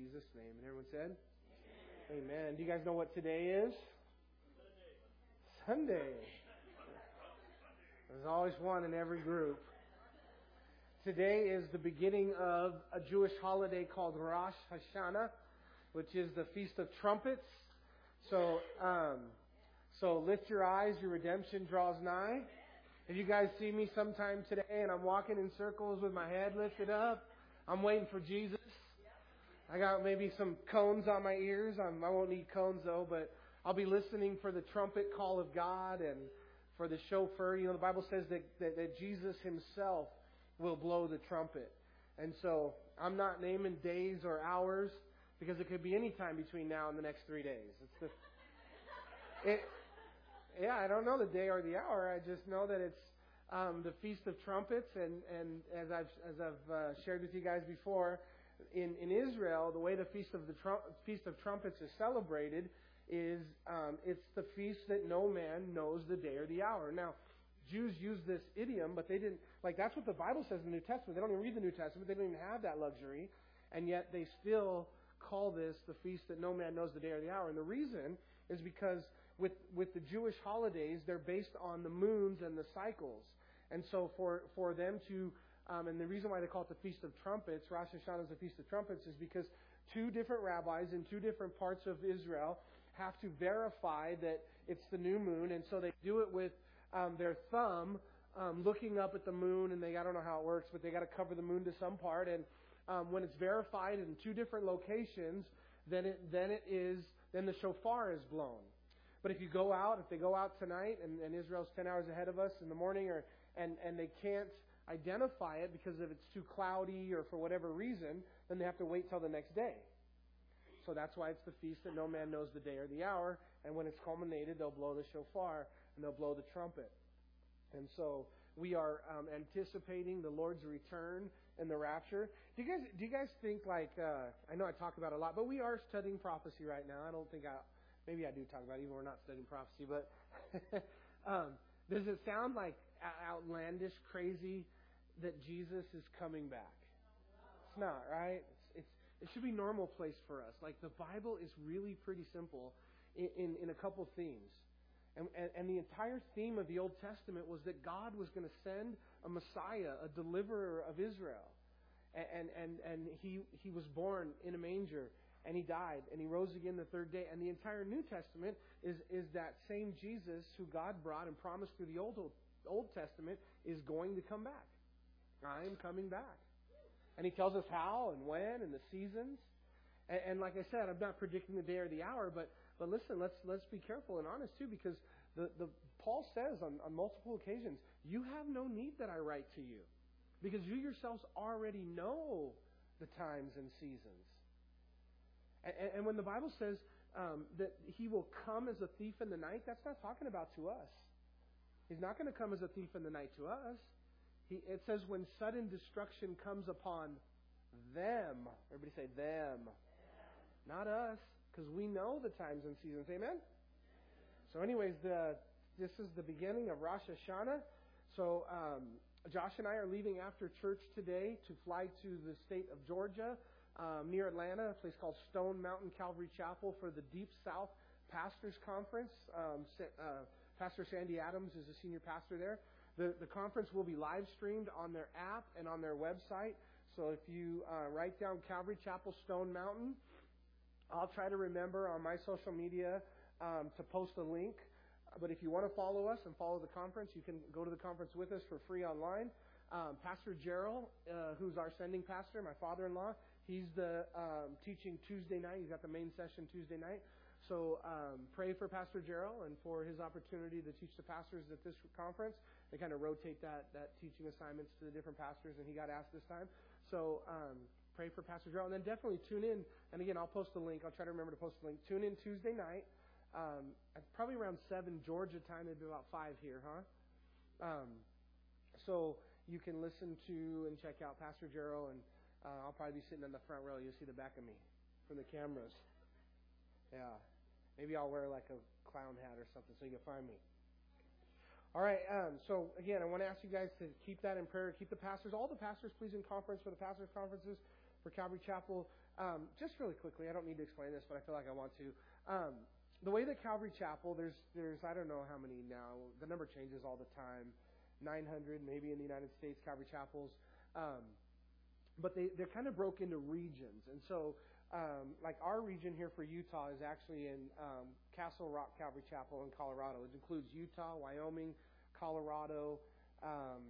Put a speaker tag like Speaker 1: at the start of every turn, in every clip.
Speaker 1: Jesus' name. And everyone said, Amen. Amen. Do you guys know what today is? Sunday. Sunday. There's always one in every group. Today is the beginning of a Jewish holiday called Rosh Hashanah, which is the Feast of Trumpets. So, um, so lift your eyes, your redemption draws nigh. If you guys see me sometime today and I'm walking in circles with my head lifted up, I'm waiting for Jesus. I got maybe some cones on my ears. I'm, I won't need cones though, but I'll be listening for the trumpet call of God and for the shofar. You know, the Bible says that, that, that Jesus himself will blow the trumpet. And so I'm not naming days or hours because it could be any time between now and the next three days. It's the, it, yeah, I don't know the day or the hour. I just know that it's um, the Feast of Trumpets, and, and as I've as I've uh, shared with you guys before, in in Israel, the way the Feast of the Trump, Feast of Trumpets is celebrated is um, it's the feast that no man knows the day or the hour. Now, Jews use this idiom, but they didn't, like, that's what the Bible says in the New Testament. They don't even read the New Testament. They don't even have that luxury. And yet they still call this the feast that no man knows the day or the hour. And the reason is because with, with the Jewish holidays, they're based on the moons and the cycles. And so for, for them to, um, and the reason why they call it the Feast of Trumpets, Rosh Hashanah is the Feast of Trumpets, is because two different rabbis in two different parts of Israel have to verify that it's the new moon. And so they do it with um, their thumb um, looking up at the moon, and they I don't know how it works, but they got to cover the moon to some part. And um, when it's verified in two different locations, then it then it is then the shofar is blown. But if you go out, if they go out tonight, and, and Israel's ten hours ahead of us in the morning, or and and they can't identify it because if it's too cloudy or for whatever reason, then they have to wait till the next day. So that's why it's the feast that no man knows the day or the hour. And when it's culminated, they'll blow the shofar and they'll blow the trumpet. And so we are um, anticipating the Lord's return and the rapture. Do you guys do you guys think like uh, I know I talk about a lot, but we are studying prophecy right now. I don't think I maybe I do talk about it, even we're not studying prophecy, but um, does it sound like outlandish, crazy that Jesus is coming back? It's not, right? It's, it's it should be normal place for us. Like the Bible is really pretty simple in, in, in a couple themes. And, and, and, the entire theme of the Old Testament was that God was going to send a Messiah, a deliverer of Israel. And, and, and he, he was born in a manger, and he died, and he rose again the third day. And the entire New Testament is, is that same Jesus who God brought and promised through the Old, Old Testament is going to come back. I am coming back. And he tells us how and when and the seasons. And, and like I said, I'm not predicting the day or the hour, but but listen, let's let's be careful and honest too, because the, the Paul says on, on multiple occasions, you have no need that I write to you. Because you yourselves already know the times and seasons. And, and when the Bible says um, that he will come as a thief in the night, that's not talking about to us. He's not going to come as a thief in the night to us. He, it says when sudden destruction comes upon them. Everybody say them. Not us because we know the times and seasons. Amen? So, anyways, the, this is the beginning of Rosh Hashanah. So, um, Josh and I are leaving after church today to fly to the state of Georgia, um, near Atlanta, a place called Stone Mountain Calvary Chapel for the Deep South Pastors Conference. Um, uh, pastor Sandy Adams is a senior pastor there. The, the conference will be live streamed on their app and on their website. So if you uh, write down Calvary Chapel Stone Mountain, I'll try to remember on my social media um, to post a link. But if you want to follow us and follow the conference, you can go to the conference with us for free online. Um, pastor Gerald, uh, who's our sending pastor, my father-in-law, he's the um, teaching Tuesday night. He's got the main session Tuesday night. So um, pray for Pastor Gerald and for his opportunity to teach the pastors at this conference. They kind of rotate that that teaching assignments to the different pastors, and he got asked this time. So um, pray for Pastor Gerald. And then definitely tune in. And again, I'll post the link. I'll try to remember to post the link. Tune in Tuesday night. Um, probably around 7 Georgia time. It'd be about 5 here, huh? Um, so you can listen to and check out Pastor Gerald. And uh, I'll probably be sitting in the front row. You'll see the back of me from the cameras. Yeah. Maybe I'll wear like a clown hat or something so you can find me. All right. Um, so again, I want to ask you guys to keep that in prayer. Keep the pastors, all the pastors, please, in conference for the pastors' conferences for Calvary Chapel. um, just really quickly, I don't need to explain this, but I feel like I want to. Um, the way that Calvary Chapel, there's, there's, I don't know how many now. The number changes all the time. 900 maybe in the United States, Calvary Chapels. Um, but they, they're kind of broke into regions. And so, um, like our region here for Utah is actually in um, Castle Rock Calvary Chapel in Colorado. It includes Utah, Wyoming, Colorado. Um,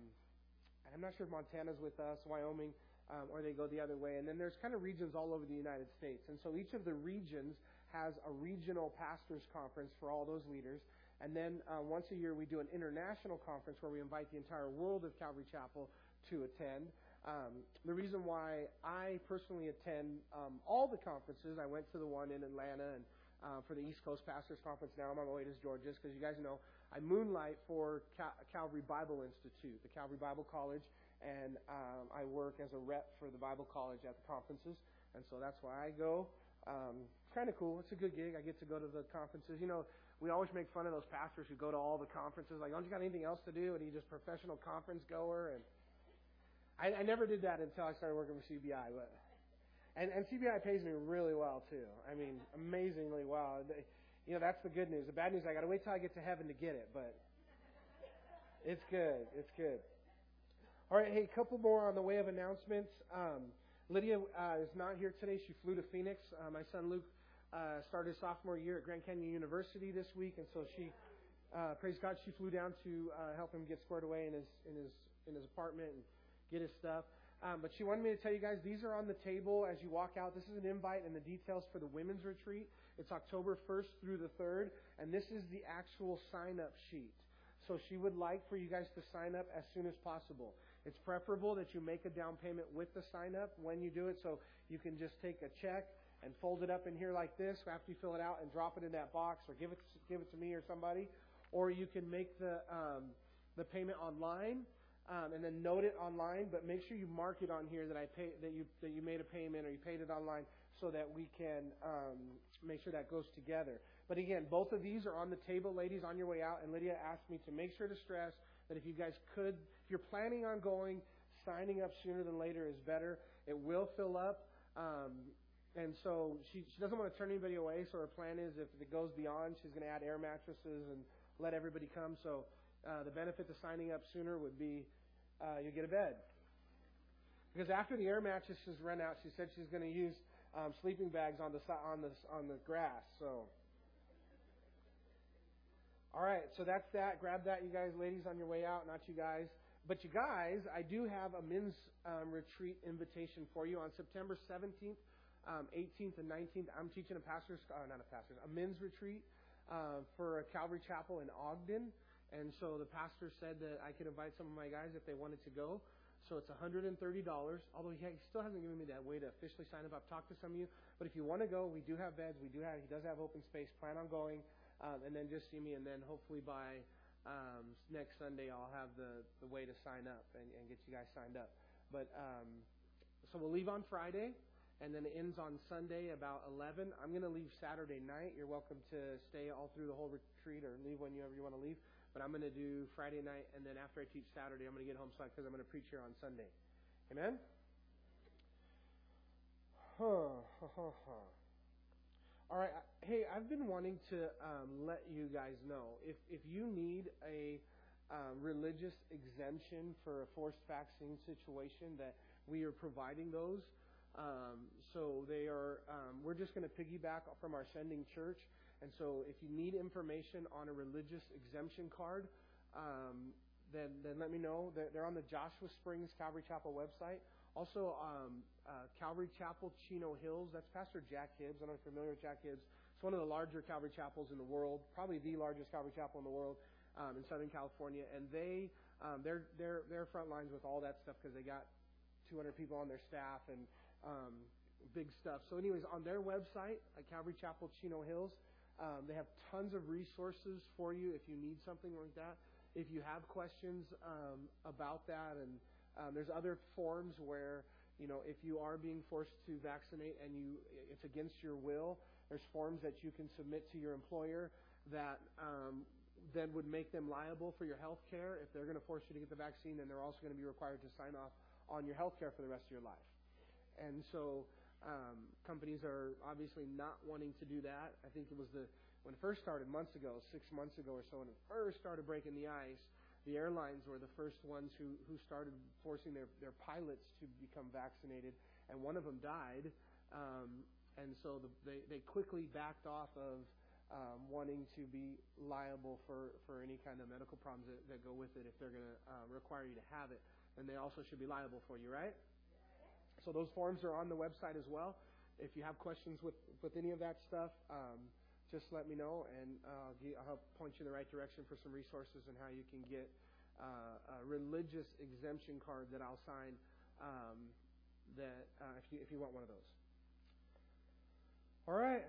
Speaker 1: I'm not sure if Montana's with us, Wyoming, um, or they go the other way. And then there's kind of regions all over the United States. And so each of the regions has a regional pastors conference for all those leaders. And then uh, once a year we do an international conference where we invite the entire world of Calvary Chapel to attend. Um, the reason why I personally attend um, all the conferences, I went to the one in Atlanta and uh, for the East Coast Pastors Conference. Now I'm on my way to Georgia's because you guys know I moonlight for Cal- Calvary Bible Institute, the Calvary Bible College, and um, I work as a rep for the Bible College at the conferences, and so that's why I go. Um, it's kind of cool. It's a good gig. I get to go to the conferences. You know, we always make fun of those pastors who go to all the conferences. Like, don't you got anything else to do? And he just professional conference goer. And I, I never did that until I started working for CBI. But and, and CBI pays me really well too. I mean, amazingly well. You know, that's the good news. The bad news, I got to wait till I get to heaven to get it. But it's good. It's good. All right. Hey, a couple more on the way of announcements. Um, Lydia uh, is not here today. She flew to Phoenix. Uh, my son Luke uh, started his sophomore year at Grand Canyon University this week, and so she, uh, praise God, she flew down to uh, help him get squared away in his in his in his apartment and get his stuff. Um, but she wanted me to tell you guys these are on the table as you walk out. This is an invite and the details for the women's retreat. It's October 1st through the 3rd, and this is the actual sign up sheet. So she would like for you guys to sign up as soon as possible. It's preferable that you make a down payment with the sign up when you do it, so you can just take a check and fold it up in here like this after you fill it out and drop it in that box or give it give it to me or somebody, or you can make the um, the payment online um, and then note it online. But make sure you mark it on here that I pay that you that you made a payment or you paid it online so that we can um, make sure that goes together. But again, both of these are on the table, ladies, on your way out. And Lydia asked me to make sure to stress that if you guys could, if you're planning on going, signing up sooner than later is better. It will fill up. Um, and so she, she doesn't want to turn anybody away. So her plan is if it goes beyond, she's going to add air mattresses and let everybody come. So uh, the benefit to signing up sooner would be uh, you get a bed. Because after the air mattresses run out, she said she's going to use um, sleeping bags on the on the on the grass. So. All right, so that's that. Grab that, you guys, ladies, on your way out. Not you guys. But you guys, I do have a men's um, retreat invitation for you on September 17th um, 18th and 19th, I'm teaching a pastor's, uh, not a pastor's, a men's retreat uh, for Calvary Chapel in Ogden. And so the pastor said that I could invite some of my guys if they wanted to go. So it's $130, although he, still hasn't given me that way to officially sign up. I've talked to some of you. But if you want to go, we do have beds. We do have, he does have open space. Plan on going. Um, and then just see me. And then hopefully by um, next Sunday, I'll have the, the way to sign up and, and get you guys signed up. But um, so we'll leave on Friday and then it ends on Sunday about 11. I'm going to leave Saturday night. You're welcome to stay all through the whole retreat or leave whenever you want to leave. But I'm going to do Friday night, and then after I teach Saturday, I'm going to get home because I'm going to preach here on Sunday. Amen? Huh, huh, huh, All right. Hey, I've been wanting to um, let you guys know if if you need a uh, religious exemption for a forced vaccine situation, that we are providing those. Um, so they are. Um, we're just going to piggyback from our sending church, and so if you need information on a religious exemption card, um, then then let me know. They're, they're, on the Joshua Springs Calvary Chapel website. Also, um, uh, Calvary Chapel Chino Hills. That's Pastor Jack Hibbs. I don't know if you're familiar with Jack Hibbs. It's one of the larger Calvary chapels in the world, probably the largest Calvary chapel in the world um, in Southern California. And they um, they're they're they're front lines with all that stuff because they got 200 people on their staff and um, big stuff. So, anyways, on their website at Calvary Chapel Chino Hills, um, they have tons of resources for you if you need something like that. If you have questions um, about that, and um, there's other forms where you know if you are being forced to vaccinate and you it's against your will, there's forms that you can submit to your employer that um, then would make them liable for your health care. If they're going to force you to get the vaccine, then they're also going to be required to sign off on your health care for the rest of your life. And so um, companies are obviously not wanting to do that. I think it was the when it first started months ago, six months ago or so, when it first started breaking the ice, the airlines were the first ones who, who started forcing their, their pilots to become vaccinated, and one of them died. Um, and so the, they, they quickly backed off of um, wanting to be liable for, for any kind of medical problems that, that go with it if they're going to uh, require you to have it. And they also should be liable for you, right? So those forms are on the website as well. If you have questions with, with any of that stuff, um, just let me know, and uh, I'll help point you in the right direction for some resources and how you can get uh, a religious exemption card that I'll sign. Um, that uh, if you if you want one of those. All right,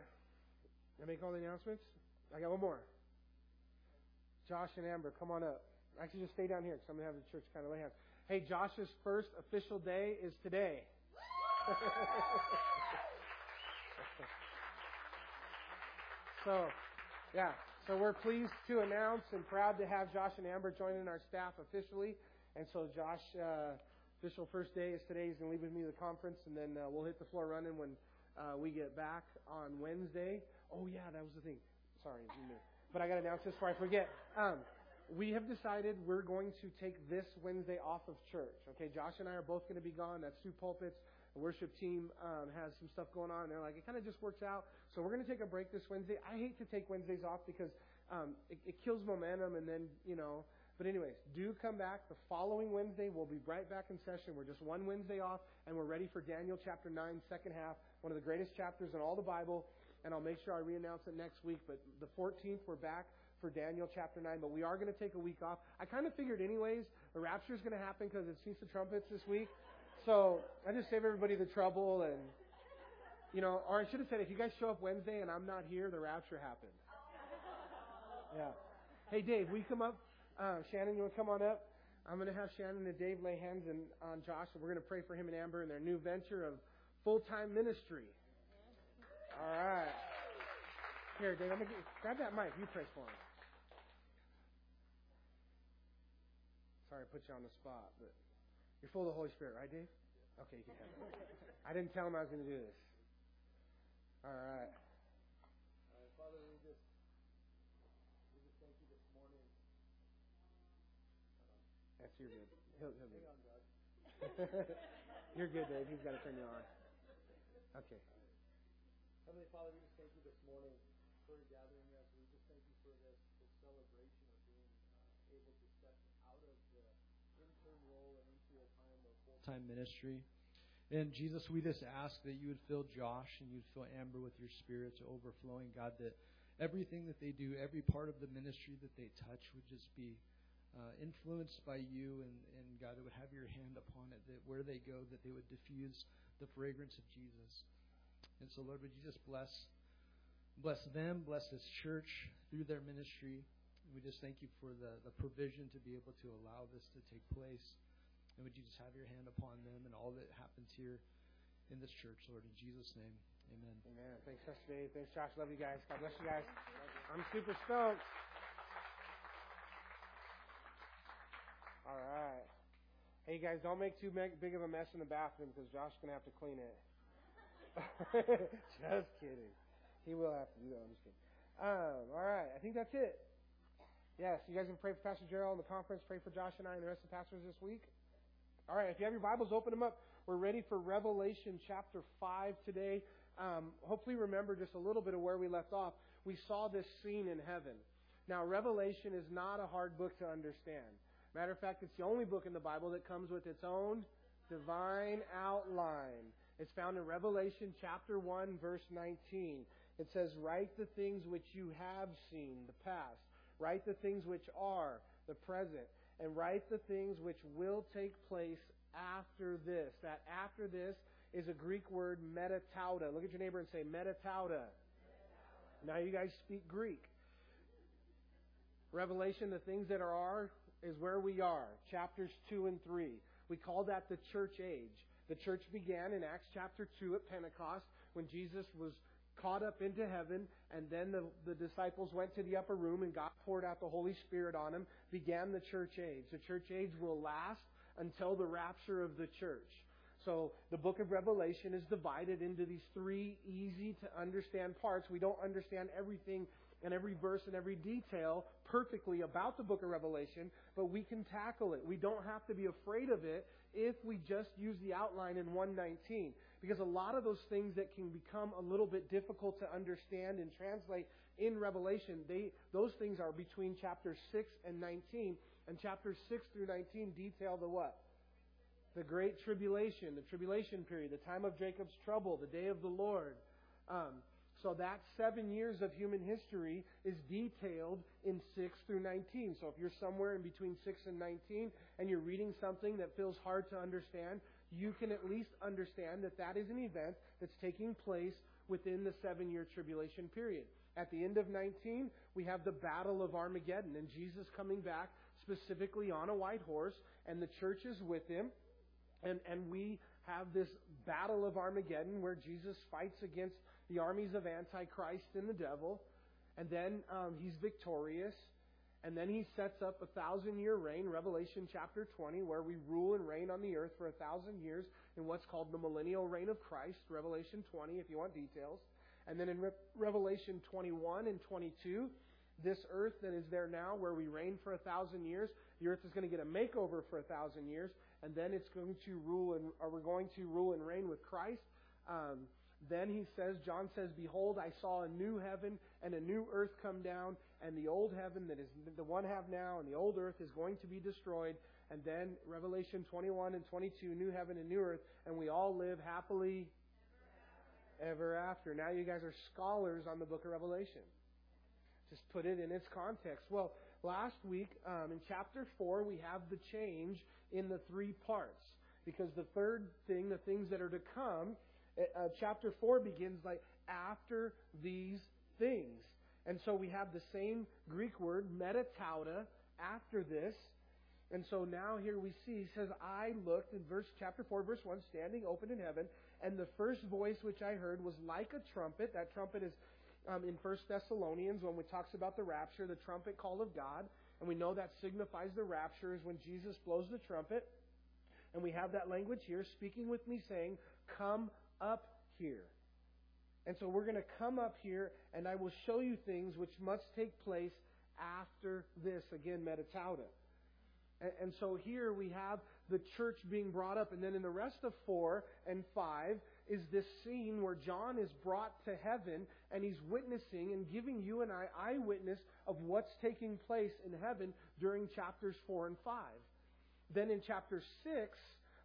Speaker 1: I make all the announcements. I got one more. Josh and Amber, come on up. Actually, just stay down here because I'm gonna have the church kind of lay hands. Hey, Josh's first official day is today. So, yeah. So we're pleased to announce and proud to have Josh and Amber joining our staff officially. And so Josh, uh, official first day is today. He's going to leave with me to the conference, and then uh, we'll hit the floor running when uh, we get back on Wednesday. Oh yeah, that was the thing. Sorry, but I got to announce this before I forget. Um, we have decided we're going to take this Wednesday off of church. Okay, Josh and I are both going to be gone. That's two pulpits. The worship team um, has some stuff going on. And they're like, it kind of just works out. So we're going to take a break this Wednesday. I hate to take Wednesdays off because um, it, it kills momentum, and then you know. But anyways, do come back the following Wednesday. We'll be right back in session. We're just one Wednesday off, and we're ready for Daniel chapter 9, second half, one of the greatest chapters in all the Bible. And I'll make sure I re-announce it next week. But the 14th, we're back for Daniel chapter 9. But we are going to take a week off. I kind of figured, anyways, the rapture is going to happen because it's Feast of Trumpets this week. So I just save everybody the trouble and, you know, or I should have said, if you guys show up Wednesday and I'm not here, the rapture happened. Yeah. Hey, Dave, we come up? Uh, Shannon, you want to come on up? I'm going to have Shannon and Dave lay hands in, on Josh, and we're going to pray for him and Amber in their new venture of full-time ministry. All right. Here, Dave, I'm gonna grab that mic. You pray for him. Sorry I put you on the spot, but you're full of the Holy Spirit, right, Dave? Okay, you can have it. I didn't tell him I was going to do this. All right.
Speaker 2: All right, Father, we just we just thank you this morning.
Speaker 1: That's your good. He'll, he'll
Speaker 2: Hang on,
Speaker 1: You're good, Dave. He's got to turn you on. Okay.
Speaker 2: Heavenly Father, we just full-time ministry. And Jesus, we just ask that you would fill Josh and you'd fill Amber with your spirit to overflowing. God, that everything that they do, every part of the ministry that they touch would just be uh, influenced by you, and, and God, would have your hand upon it, that where they go, that they would diffuse the fragrance of Jesus. And so, Lord, would you just bless bless them, bless this church through their ministry. We just thank you for the, the provision to be able to allow this to take place. And would you just have your hand upon them and all that happens here in this church, Lord, in Jesus' name. Amen.
Speaker 1: Amen. Thanks, Pastor Dave. Thanks, Josh. Love you guys. God bless you guys. I'm super stoked. All right. Hey, guys, don't make too big of a mess in the bathroom because Josh's going to have to clean it. just kidding. He will have to do that. I'm just kidding. Um, all right. I think that's it. Yes, you guys can pray for Pastor Gerald in the conference. Pray for Josh and I and the rest of the pastors this week. All right. If you have your Bibles, open them up. We're ready for Revelation chapter 5 today. Um, hopefully, remember just a little bit of where we left off. We saw this scene in heaven. Now, Revelation is not a hard book to understand. Matter of fact, it's the only book in the Bible that comes with its own divine outline. It's found in Revelation chapter 1, verse 19. It says, Write the things which you have seen, the past. Write the things which are, the present. And write the things which will take place after this. That after this is a Greek word, metatauta. Look at your neighbor and say, metatauta. Now you guys speak Greek. Revelation, the things that are, are is where we are. Chapters 2 and 3. We call that the church age. The church began in Acts chapter 2 at Pentecost when Jesus was caught up into heaven, and then the, the disciples went to the upper room and God poured out the Holy Spirit on them, began the church age. The church age will last until the rapture of the church. So the book of Revelation is divided into these three easy to understand parts. We don't understand everything and every verse and every detail perfectly about the book of Revelation, but we can tackle it. We don't have to be afraid of it if we just use the outline in 119. Because a lot of those things that can become a little bit difficult to understand and translate in Revelation, they, those things are between chapters 6 and 19. And chapters 6 through 19 detail the what? The great tribulation, the tribulation period, the time of Jacob's trouble, the day of the Lord. Um, so that seven years of human history is detailed in 6 through 19. So if you're somewhere in between 6 and 19 and you're reading something that feels hard to understand, you can at least understand that that is an event that's taking place within the seven year tribulation period. At the end of 19, we have the Battle of Armageddon and Jesus coming back specifically on a white horse and the church is with him. And, and we have this Battle of Armageddon where Jesus fights against the armies of Antichrist and the devil. And then um, he's victorious. And then he sets up a thousand year reign, Revelation chapter 20, where we rule and reign on the earth for a thousand years in what's called the millennial reign of Christ, Revelation 20, if you want details. And then in Re- Revelation 21 and 22, this earth that is there now, where we reign for a thousand years, the earth is going to get a makeover for a thousand years, and then it's going to rule and, or we're going to rule and reign with Christ. Um, then he says, John says, Behold, I saw a new heaven and a new earth come down, and the old heaven that is the one have now, and the old earth is going to be destroyed. And then Revelation 21 and 22, new heaven and new earth, and we all live happily ever after. Now you guys are scholars on the book of Revelation. Just put it in its context. Well, last week um, in chapter 4, we have the change in the three parts. Because the third thing, the things that are to come, uh, chapter 4 begins like after these things. And so we have the same Greek word, metatauta, after this. And so now here we see, he says, I looked in verse chapter 4, verse 1, standing open in heaven, and the first voice which I heard was like a trumpet. That trumpet is um, in 1 Thessalonians when it talks about the rapture, the trumpet call of God. And we know that signifies the rapture is when Jesus blows the trumpet. And we have that language here, speaking with me, saying, Come up here. And so we're going to come up here, and I will show you things which must take place after this. Again, metatauta. And, and so here we have the church being brought up, and then in the rest of 4 and 5 is this scene where John is brought to heaven, and he's witnessing and giving you and I eyewitness of what's taking place in heaven during chapters 4 and 5. Then in chapter 6,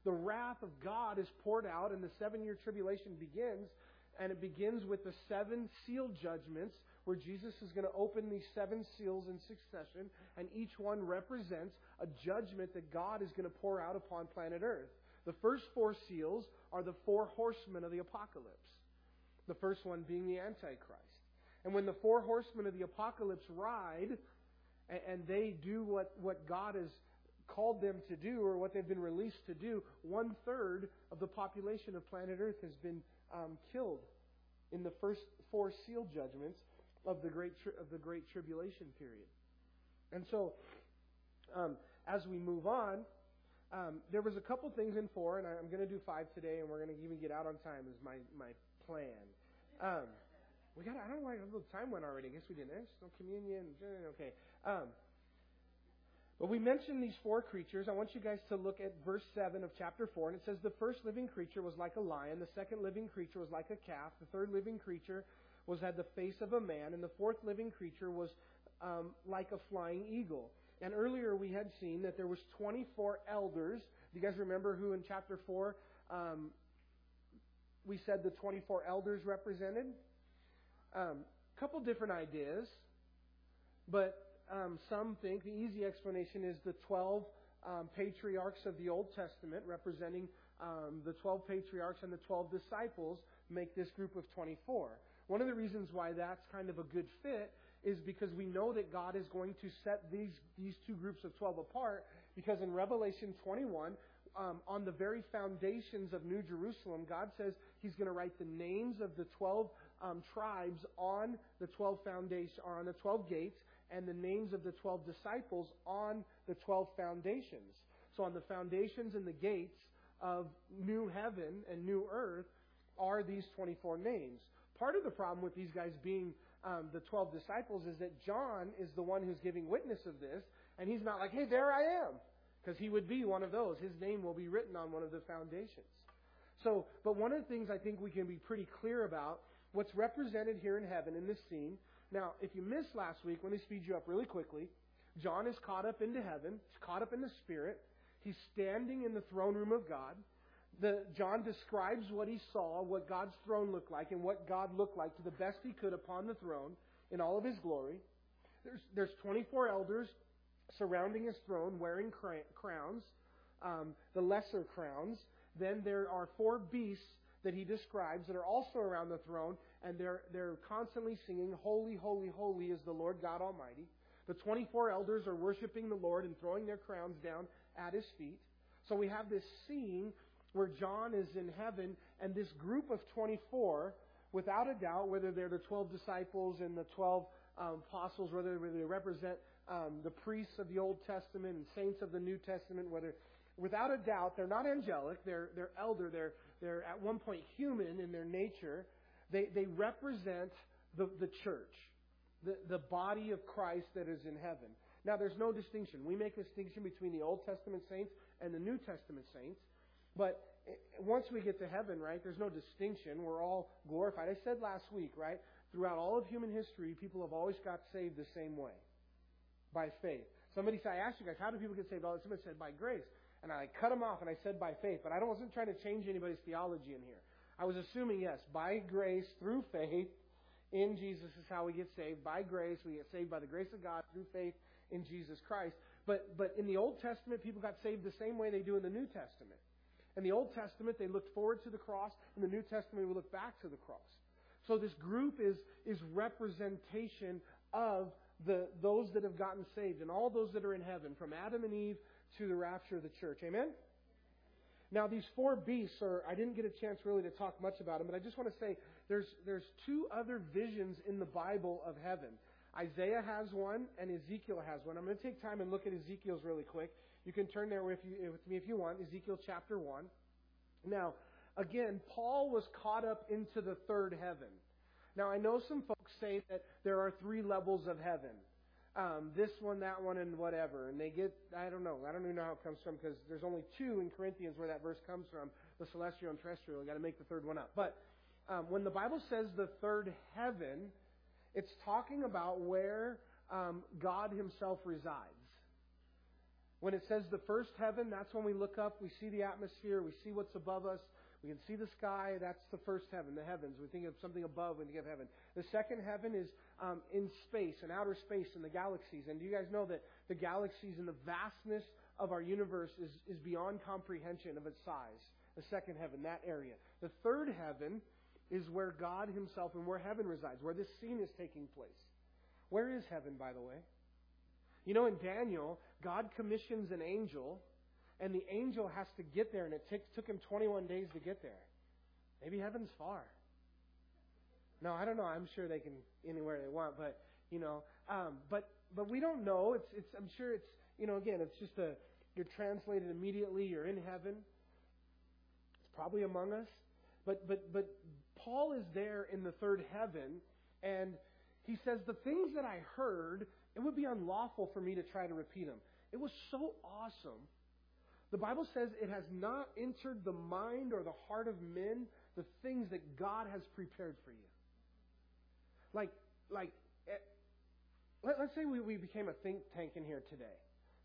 Speaker 1: the wrath of God is poured out and the seven year tribulation begins. And it begins with the seven seal judgments where Jesus is going to open these seven seals in succession, and each one represents a judgment that God is going to pour out upon planet Earth. The first four seals are the four horsemen of the apocalypse. The first one being the Antichrist. And when the four horsemen of the apocalypse ride, and they do what, what God has called them to do or what they've been released to do, one third of the population of planet Earth has been um, killed in the first four seal judgments of the great tri- of the great tribulation period. And so, um, as we move on, um, there was a couple things in four, and I, am going to do five today, and we're going to even get out on time. Is my my plan. Um, we got. I don't know why the time went already. I guess we didn't. Eh? No communion. Okay. But we mentioned these four creatures. I want you guys to look at verse 7 of chapter 4. And it says, The first living creature was like a lion. The second living creature was like a calf. The third living creature was had the face of a man. And the fourth living creature was um, like a flying eagle. And earlier we had seen that there was 24 elders. Do you guys remember who in chapter 4 um, we said the 24 elders represented? A um, couple different ideas. But um, some think the easy explanation is the 12 um, patriarchs of the Old Testament, representing um, the 12 patriarchs and the 12 disciples, make this group of 24. One of the reasons why that's kind of a good fit is because we know that God is going to set these, these two groups of 12 apart, because in Revelation 21, um, on the very foundations of New Jerusalem, God says He's going to write the names of the 12 um, tribes on the 12 foundation, on the 12 gates, and the names of the 12 disciples on the 12 foundations. So on the foundations and the gates of new heaven and new earth are these 24 names. Part of the problem with these guys being um, the 12 disciples is that John is the one who's giving witness of this, and he's not like, hey, there I am, because he would be one of those. His name will be written on one of the foundations. So, but one of the things I think we can be pretty clear about what's represented here in heaven in this scene. Now, if you missed last week, let me speed you up really quickly. John is caught up into heaven. He's caught up in the Spirit. He's standing in the throne room of God. The, John describes what he saw, what God's throne looked like, and what God looked like to the best he could upon the throne in all of his glory. There's, there's 24 elders surrounding his throne wearing crowns, um, the lesser crowns. Then there are four beasts that he describes that are also around the throne, and they're, they're constantly singing, Holy, holy, holy is the Lord God Almighty. The 24 elders are worshiping the Lord and throwing their crowns down at his feet. So we have this scene where John is in heaven, and this group of 24, without a doubt, whether they're the 12 disciples and the 12 um, apostles, whether they represent um, the priests of the Old Testament and saints of the New Testament, whether without a doubt they're not angelic, they're they're elder, they're they're at one point human in their nature. They they represent the the church, the the body of Christ that is in heaven. Now there's no distinction. We make a distinction between the Old Testament saints and the New Testament saints. But once we get to heaven, right, there's no distinction. We're all glorified. I said last week, right, throughout all of human history, people have always got saved the same way by faith. Somebody said, I asked you guys, how do people get saved? Oh, somebody said, by grace. And I cut him off and I said, by faith. But I wasn't trying to change anybody's theology in here. I was assuming, yes, by grace, through faith, in Jesus is how we get saved. By grace, we get saved by the grace of God through faith in Jesus Christ. But, but in the Old Testament, people got saved the same way they do in the New Testament. In the Old Testament, they looked forward to the cross. In the New Testament, we look back to the cross. So this group is, is representation of the, those that have gotten saved and all those that are in heaven, from Adam and Eve to the rapture of the church. Amen? Now, these four beasts are, I didn't get a chance really to talk much about them, but I just want to say there's, there's two other visions in the Bible of heaven. Isaiah has one and Ezekiel has one. I'm going to take time and look at Ezekiel's really quick. You can turn there with, you, with me if you want, Ezekiel chapter 1. Now, again, Paul was caught up into the third heaven. Now, I know some folks say that there are three levels of heaven. Um, this one, that one, and whatever. And they get, I don't know. I don't even know how it comes from because there's only two in Corinthians where that verse comes from the celestial and terrestrial. You've got to make the third one up. But um, when the Bible says the third heaven, it's talking about where um, God Himself resides. When it says the first heaven, that's when we look up, we see the atmosphere, we see what's above us, we can see the sky, that's the first heaven, the heavens. We think of something above when we think of heaven. The second heaven is um, in space, in outer space, in the galaxies. And do you guys know that the galaxies and the vastness of our universe is, is beyond comprehension of its size? The second heaven, that area. The third heaven is where God Himself and where heaven resides, where this scene is taking place. Where is heaven, by the way? You know, in Daniel, God commissions an angel, and the angel has to get there, and it t- took him 21 days to get there. Maybe heaven's far. No, I don't know. I'm sure they can anywhere they want, but you know, um, but but we don't know. It's it's. I'm sure it's you know. Again, it's just a. You're translated immediately. You're in heaven. It's probably among us, but but but Paul is there in the third heaven, and he says the things that I heard it would be unlawful for me to try to repeat them. It was so awesome. The Bible says it has not entered the mind or the heart of men the things that God has prepared for you. Like, like, eh, let, us say we, we became a think tank in here today.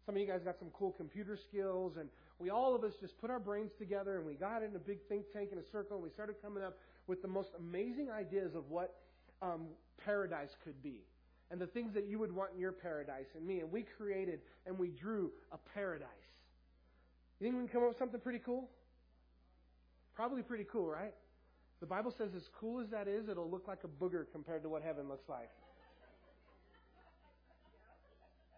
Speaker 1: Some of you guys got some cool computer skills, and we all of us just put our brains together and we got in a big think tank in a circle, and we started coming up with the most amazing ideas of what um, paradise could be and the things that you would want in your paradise and me. And we created and we drew a paradise. You think we can come up with something pretty cool? Probably pretty cool, right? The Bible says, as cool as that is, it'll look like a booger compared to what heaven looks like.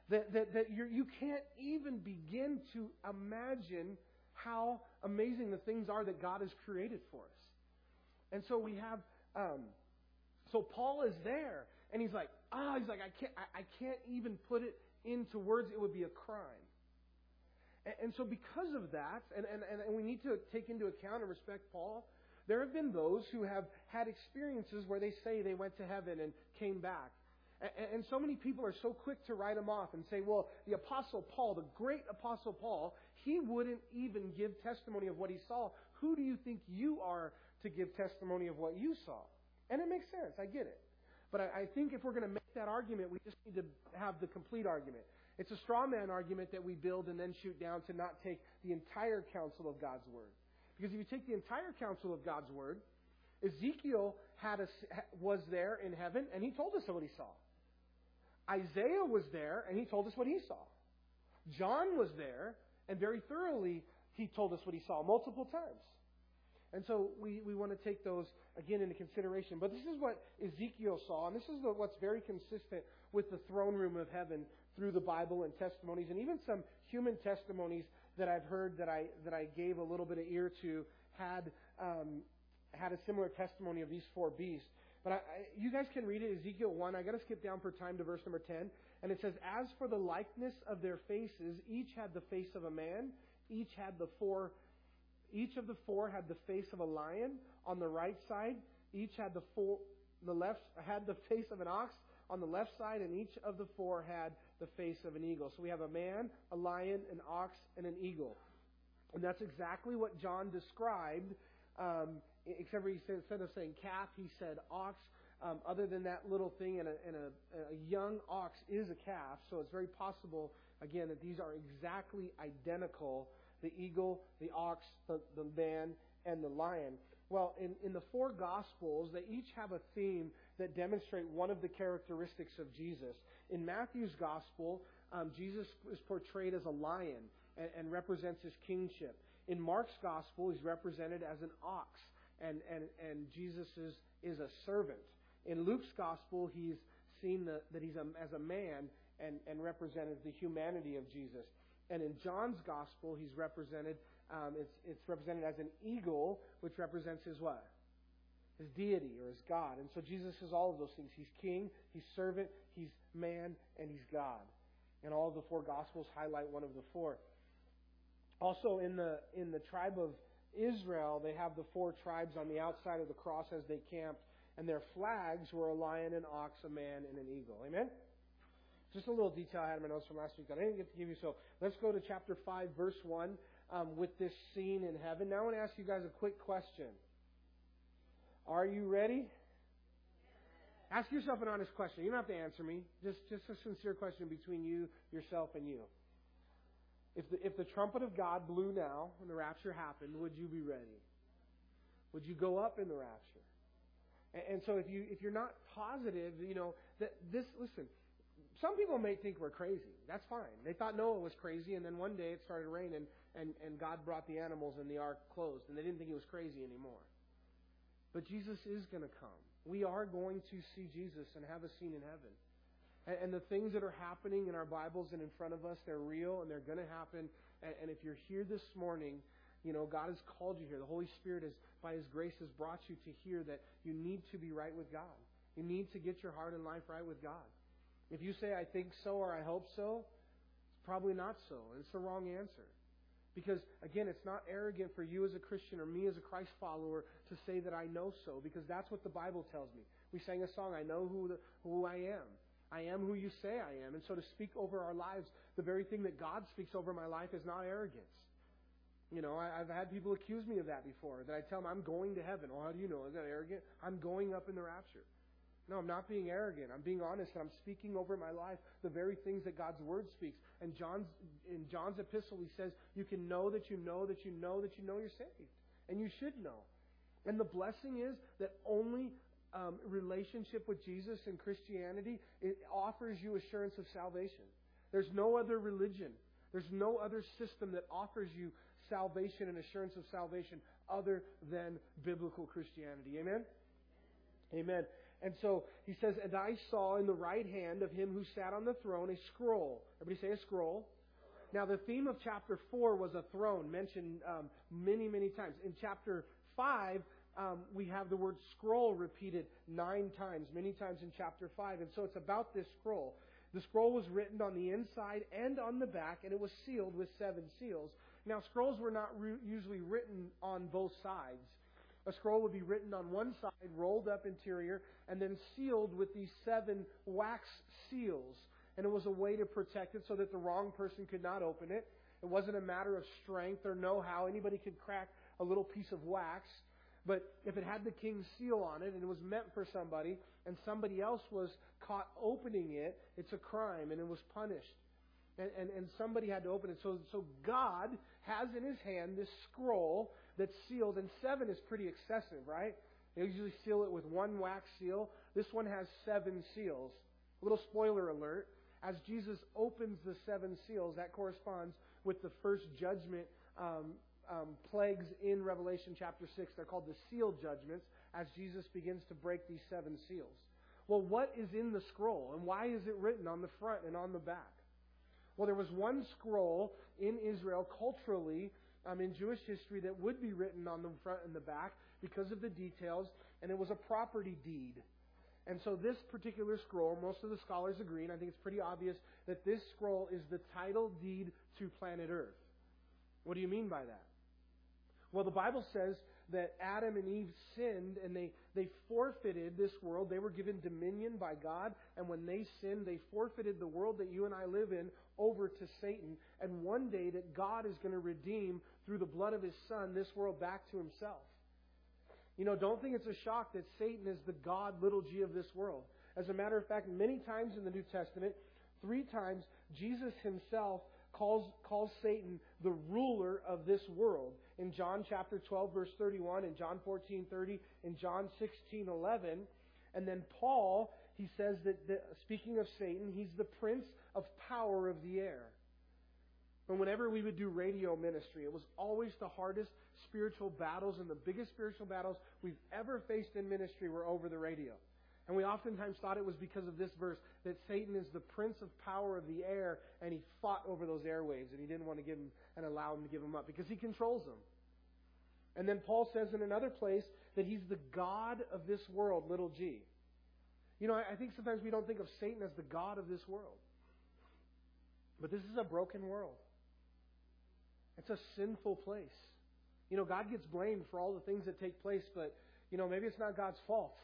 Speaker 1: that that, that you're, you can't even begin to imagine how amazing the things are that God has created for us. And so we have, um, so Paul is there, and he's like, ah, he's like, I can't, I, I can't even put it into words. It would be a crime. And, and so, because of that, and, and, and we need to take into account and respect Paul, there have been those who have had experiences where they say they went to heaven and came back. And so many people are so quick to write him off and say, well, the Apostle Paul, the great Apostle Paul, he wouldn't even give testimony of what he saw. Who do you think you are to give testimony of what you saw? And it makes sense. I get it. But I, think if we're going to make that argument, we just need to have the complete argument. It's a straw man argument that we build and then shoot down to not take the entire counsel of God's Word. Because if you take the entire counsel of God's Word, Ezekiel had a, was there in heaven and he told us what he saw. Isaiah was there and he told us what he saw. John was there and very thoroughly he told us what he saw multiple times. And so we, we want to take those again into consideration. But this is what Ezekiel saw, and this is the, what's very consistent with the throne room of heaven through the Bible and testimonies, and even some human testimonies that I've heard that I that I gave a little bit of ear to had um, had a similar testimony of these four beasts. But I, I, you guys can read it, Ezekiel 1. I got to skip down for time to verse number 10. And it says, As for the likeness of their faces, each had the face of a man, each had the four each of the four had the face of a lion on the right side. Each had the four, the left had the face of an ox on the left side, and each of the four had the face of an eagle. So we have a man, a lion, an ox, and an eagle. And that's exactly what John described, um, except for he said, instead of saying calf, he said ox. Um, other than that little thing, and, a, and a, a young ox is a calf, so it's very possible, again, that these are exactly identical the eagle, the ox, the, the man, and the lion. Well, in, in the four Gospels, they each have a theme that demonstrate one of the characteristics of Jesus. In Matthew's Gospel, um, Jesus is portrayed as a lion and, and represents his kingship. In Mark's Gospel, he's represented as an ox, and, and, and Jesus is, is a servant. In Luke's Gospel, he's seen the, that he's a, as a man and, and represented the humanity of Jesus. And in John's gospel, he's represented, um, it's, it's represented as an eagle, which represents his what? Deity or his God. And so Jesus is all of those things. He's king, he's servant, he's man, and he's God. And all of the four gospels highlight one of the four. Also in the in the tribe of Israel, they have the four tribes on the outside of the cross as they camped, and their flags were a lion, an ox, a man, and an eagle. Amen? Just a little detail I had in my notes from last week that I didn't get to give you. So let's go to chapter 5, verse 1, um, with this scene in heaven. Now I want to ask you guys a quick question. Are you ready? Ask yourself an honest question. You don't have to answer me. Just, just a sincere question between you, yourself, and you. If the, if the trumpet of God blew now and the rapture happened, would you be ready? Would you go up in the rapture? And, and so if you if you're not positive, you know that this listen, some people may think we're crazy. That's fine. They thought Noah was crazy, and then one day it started raining, and, and God brought the animals, and the ark closed, and they didn't think he was crazy anymore. But Jesus is going to come. We are going to see Jesus and have a scene in heaven. And, and the things that are happening in our Bibles and in front of us, they're real, and they're going to happen. And, and if you're here this morning, you know, God has called you here. The Holy Spirit, has, by His grace, has brought you to hear that you need to be right with God. You need to get your heart and life right with God. If you say, I think so or I hope so, it's probably not so. It's the wrong answer. Because, again, it's not arrogant for you as a Christian or me as a Christ follower to say that I know so, because that's what the Bible tells me. We sang a song, I know who, the, who I am. I am who you say I am. And so to speak over our lives, the very thing that God speaks over my life is not arrogance. You know, I, have had people accuse me of that before, that I tell them I'm going to heaven. Well, how do you know? Is that arrogant? I'm going up in the rapture. No, I'm not being arrogant. I'm being honest, and I'm speaking over my life the very things that God's Word speaks. And John's in John's epistle, he says, "You can know that you know that you know that you know you're saved, and you should know." And the blessing is that only um, relationship with Jesus and Christianity it offers you assurance of salvation. There's no other religion. There's no other system that offers you salvation and assurance of salvation other than biblical Christianity. Amen. Amen. And so he says, And I saw in the right hand of him who sat on the throne a scroll. Everybody say a scroll. Now, the theme of chapter 4 was a throne, mentioned um, many, many times. In chapter 5, um, we have the word scroll repeated nine times, many times in chapter 5. And so it's about this scroll. The scroll was written on the inside and on the back, and it was sealed with seven seals. Now, scrolls were not re- usually written on both sides. A scroll would be written on one side, rolled up interior, and then sealed with these seven wax seals. And it was a way to protect it so that the wrong person could not open it. It wasn't a matter of strength or know how. Anybody could crack a little piece of wax. But if it had the king's seal on it and it was meant for somebody, and somebody else was caught opening it, it's a crime and it was punished. And, and, and somebody had to open it. So, so God has in his hand this scroll that's sealed, and seven is pretty excessive, right? They usually seal it with one wax seal. This one has seven seals. A little spoiler alert. As Jesus opens the seven seals, that corresponds with the first judgment um, um, plagues in Revelation chapter 6. They're called the seal judgments as Jesus begins to break these seven seals. Well, what is in the scroll and why is it written on the front and on the back? Well, there was one scroll in Israel culturally um, in Jewish history that would be written on the front and the back because of the details, and it was a property deed. And so this particular scroll, most of the scholars agree, and I think it's pretty obvious that this scroll is the title deed to planet Earth. What do you mean by that? Well, the Bible says that Adam and Eve sinned and they, they forfeited this world. They were given dominion by God, and when they sinned, they forfeited the world that you and I live in over to Satan. And one day that God is going to redeem through the blood of his son this world back to himself. You know, don't think it's a shock that Satan is the God little g of this world. As a matter of fact, many times in the New Testament, three times, Jesus himself calls, calls Satan the ruler of this world. In John chapter 12, verse 31, in John 14, 30, in John 16, 11. And then Paul, he says that, the, speaking of Satan, he's the prince of power of the air. And whenever we would do radio ministry, it was always the hardest spiritual battles and the biggest spiritual battles we've ever faced in ministry were over the radio. And we oftentimes thought it was because of this verse that Satan is the prince of power of the air, and he fought over those airwaves, and he didn't want to give them and allow them to give them up because he controls them. And then Paul says in another place that he's the God of this world, little g. You know, I think sometimes we don't think of Satan as the God of this world. But this is a broken world. It's a sinful place. You know, God gets blamed for all the things that take place, but, you know, maybe it's not God's fault.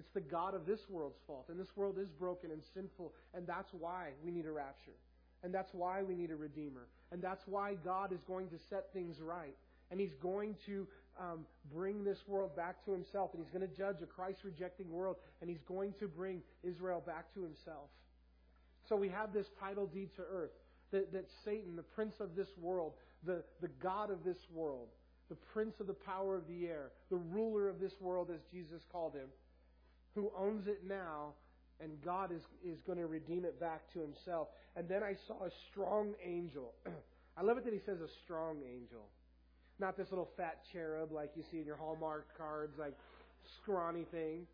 Speaker 1: It's the God of this world's fault. And this world is broken and sinful, and that's why we need a rapture. And that's why we need a redeemer. And that's why God is going to set things right. And He's going to um, bring this world back to Himself. And He's going to judge a Christ rejecting world. And He's going to bring Israel back to Himself. So we have this title deed to earth that, that Satan, the prince of this world, the, the God of this world, the prince of the power of the air, the ruler of this world, as Jesus called him, who owns it now, and God is, is going to redeem it back to himself. And then I saw a strong angel. I love it that he says a strong angel. Not this little fat cherub like you see in your Hallmark cards, like scrawny thing.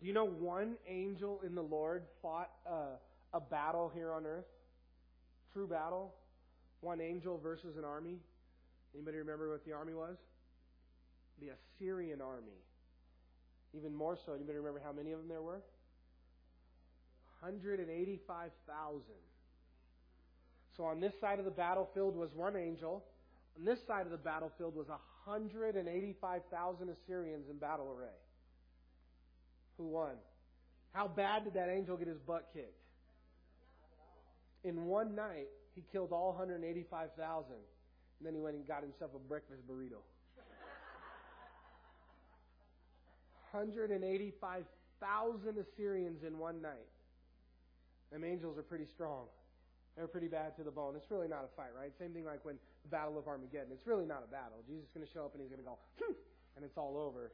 Speaker 1: Do you know one angel in the Lord fought uh, a battle here on earth? True battle? One angel versus an army? Anybody remember what the army was? The Assyrian army. Even more so, anybody remember how many of them there were? 185,000. So on this side of the battlefield was one angel. On this side of the battlefield was 185,000 Assyrians in battle array. Who won? How bad did that angel get his butt kicked? In one night, he killed all 185,000. And then he went and got himself a breakfast burrito. 185,000 Assyrians in one night. Them angels are pretty strong. They're pretty bad to the bone. It's really not a fight, right? Same thing like when the Battle of Armageddon. It's really not a battle. Jesus is going to show up and he's going to go, hmm, and it's all over.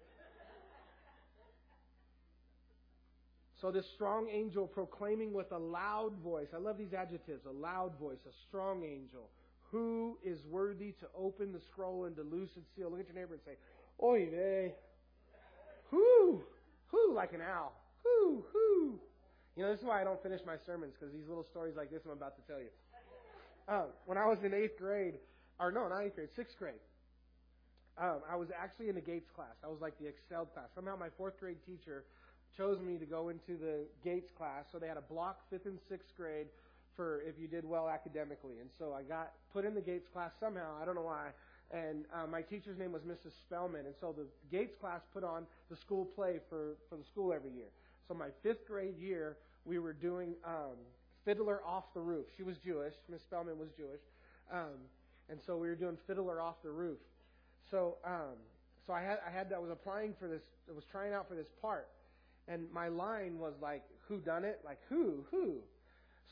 Speaker 1: So this strong angel proclaiming with a loud voice. I love these adjectives. A loud voice, a strong angel. Who is worthy to open the scroll and to loose its seal? Look at your neighbor and say, Oy vey. Whoo! Whoo, like an owl. Whoo, whoo. You know, this is why I don't finish my sermons, because these little stories like this I'm about to tell you. Um, when I was in eighth grade, or no, not eighth grade, sixth grade, um, I was actually in the Gates class. I was like the excelled class. Somehow my fourth grade teacher chose me to go into the Gates class. So they had a block fifth and sixth grade for if you did well academically. And so I got put in the Gates class somehow. I don't know why. And uh, my teacher's name was Mrs. Spellman. And so the Gates class put on the school play for, for the school every year. So my fifth grade year, we were doing um, Fiddler Off the Roof. She was Jewish. Miss Spellman was Jewish. Um, and so we were doing Fiddler Off the Roof. So, um, so I had, I had, I was applying for this, I was trying out for this part. And my line was like, who done it? Like, who, who?